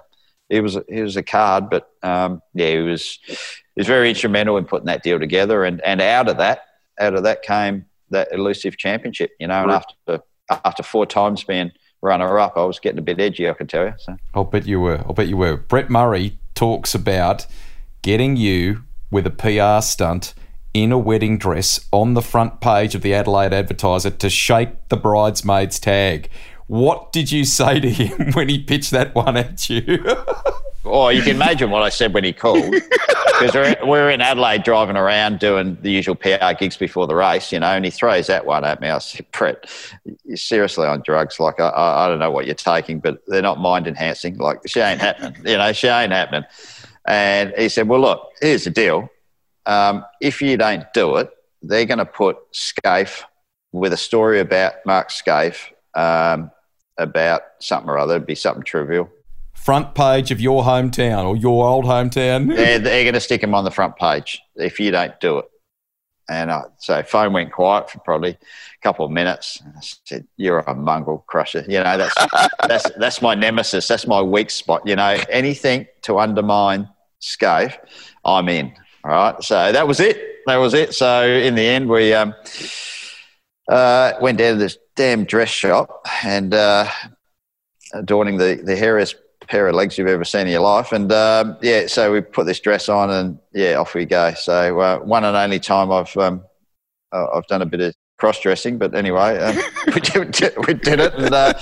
he was he was a card, but um, yeah, he was he was very instrumental in putting that deal together. And and out of that, out of that came that elusive championship. You know, and Right. after after four times being runner up, I was getting a bit edgy. I can tell you. So. I'll bet you were. I'll bet you were. Brett Murray talks about getting you with a PR stunt in a wedding dress on the front page of the Adelaide Advertiser to shake the bridesmaid's tag. What did you say to him when he pitched that one at you? Oh, you can imagine what I said when he called. Because we're, we're in Adelaide driving around doing the usual PR gigs before the race, you know, and he throws that one at me. I said, Brett, you're seriously on drugs. Like, I, I, I don't know what you're taking, but they're not mind enhancing. Like, she ain't happening. You know, she ain't happening. And he said, well, look, here's the deal. Um, if you don't do it, they're going to put Skaife with a story about Mark Skaife um, about something or other. It'd be something trivial. front page of your hometown or your old hometown? they're, they're going to stick him on the front page if you don't do it. And uh, so phone went quiet for probably a couple of minutes. And I said, "You're a mongrel crusher. You know that's that's that's my nemesis. That's my weak spot. You know anything to undermine Skaife, I'm in. All right. So that was it. That was it. So in the end, we um, uh, went down to this damn dress shop and uh, adorning the the hairiest pair of legs you've ever seen in your life. And um, yeah, so we put this dress on, and yeah, off we go. So uh, one and only time I've um, uh, I've done a bit of cross dressing, but anyway, um, we, did, we did it, and uh,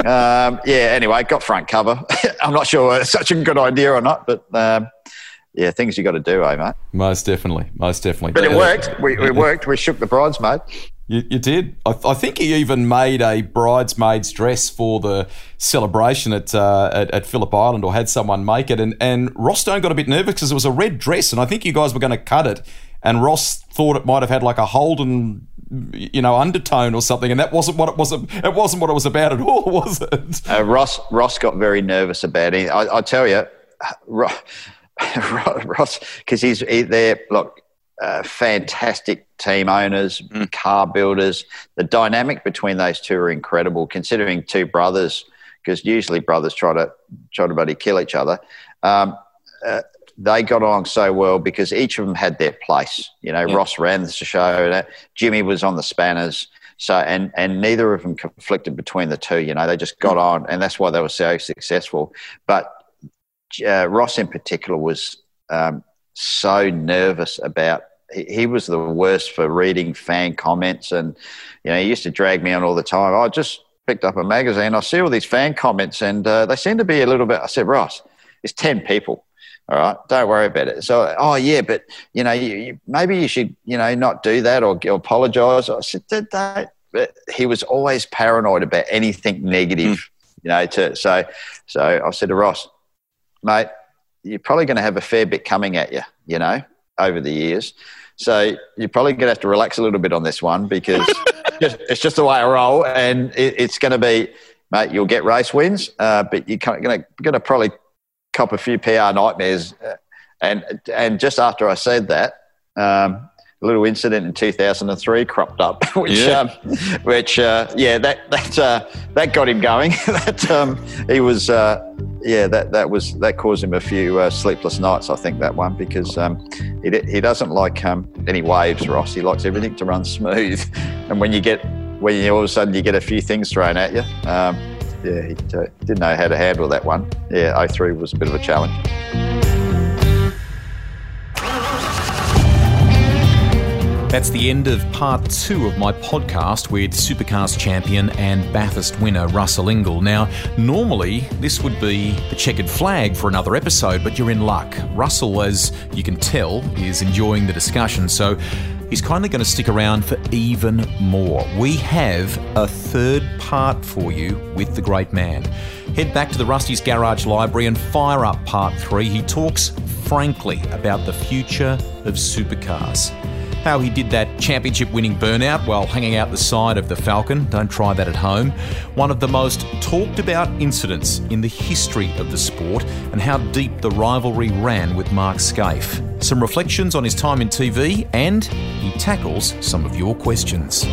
um, yeah, anyway, got front cover. I'm not sure it's such a good idea or not, but. Um, yeah, things you got to do, eh, mate? Most definitely, most definitely. But it worked. We, it worked. We shook the bridesmaid. You, you did. I, I think he even made a bridesmaid's dress for the celebration at, uh, at at Phillip Island, or had someone make it. And and Ross Stone got a bit nervous because it was a red dress, and I think you guys were going to cut it. And Ross thought it might have had like a Holden, you know, undertone or something, and that wasn't what it was. It wasn't what it was about at all, was it? Uh, Ross Ross got very nervous about it. I, I tell you, Ross, because he's he, they're look uh, fantastic team owners, car builders. The dynamic between those two are incredible. Considering two brothers, because usually brothers try to try to buddy kill each other. Um, uh, they got along so well because each of them had their place. You know, Ross ran the show. and, uh, Jimmy was on the spanners. So and and neither of them conflicted between the two. You know, they just got on, and that's why they were so successful. But uh, Ross in particular was um, so nervous about. He, he was the worst for reading fan comments, and you know he used to drag me on all the time. I just picked up a magazine. I see all these fan comments, and uh, they seem to be a little bit. I said, Ross, it's ten people. All right, don't worry about it. So, oh yeah, but you know, you, you, maybe you should, you know, not do that or, or apologise. I said, "Don't- don't. But he was always paranoid about anything negative, you know. To so, so I said to Ross, mate, you're probably going to have a fair bit coming at you, you know, over the years. So you're probably going to have to relax a little bit on this one because it's just the way I roll, and it, it's going to be, mate. You'll get race wins, uh, but you're going to probably cop a few PR nightmares. Uh, And and just after I said that, um, a little incident in 2003 cropped up, which Yeah. um, which uh, yeah that that uh, that got him going. that um, he was uh, yeah that that was that caused him a few uh, sleepless nights. I think that one because um, he he doesn't like um, any waves, Ross. He likes everything to run smooth. And when you get when you all of a sudden you get a few things thrown at you. Um, yeah, he uh, didn't know how to handle that one. Yeah, 03 was a bit of a challenge. That's the end of part two of my podcast with Supercars champion and Bathurst winner Russell Ingall. Now, normally this would be the checkered flag for another episode, but you're in luck. Russell, as you can tell, is enjoying the discussion, so he's kindly going to stick around for even more. We have a third part for you with the great man. Head back to the Rusty's Garage Library and fire up part three. He talks frankly about the future of supercars how he did that championship winning burnout while hanging out the side of the Falcon. Don't try that at home. One of the most talked about incidents in the history of the sport, and how deep the rivalry ran with Mark Skaife. Some reflections on his time in TV, and he tackles some of your questions.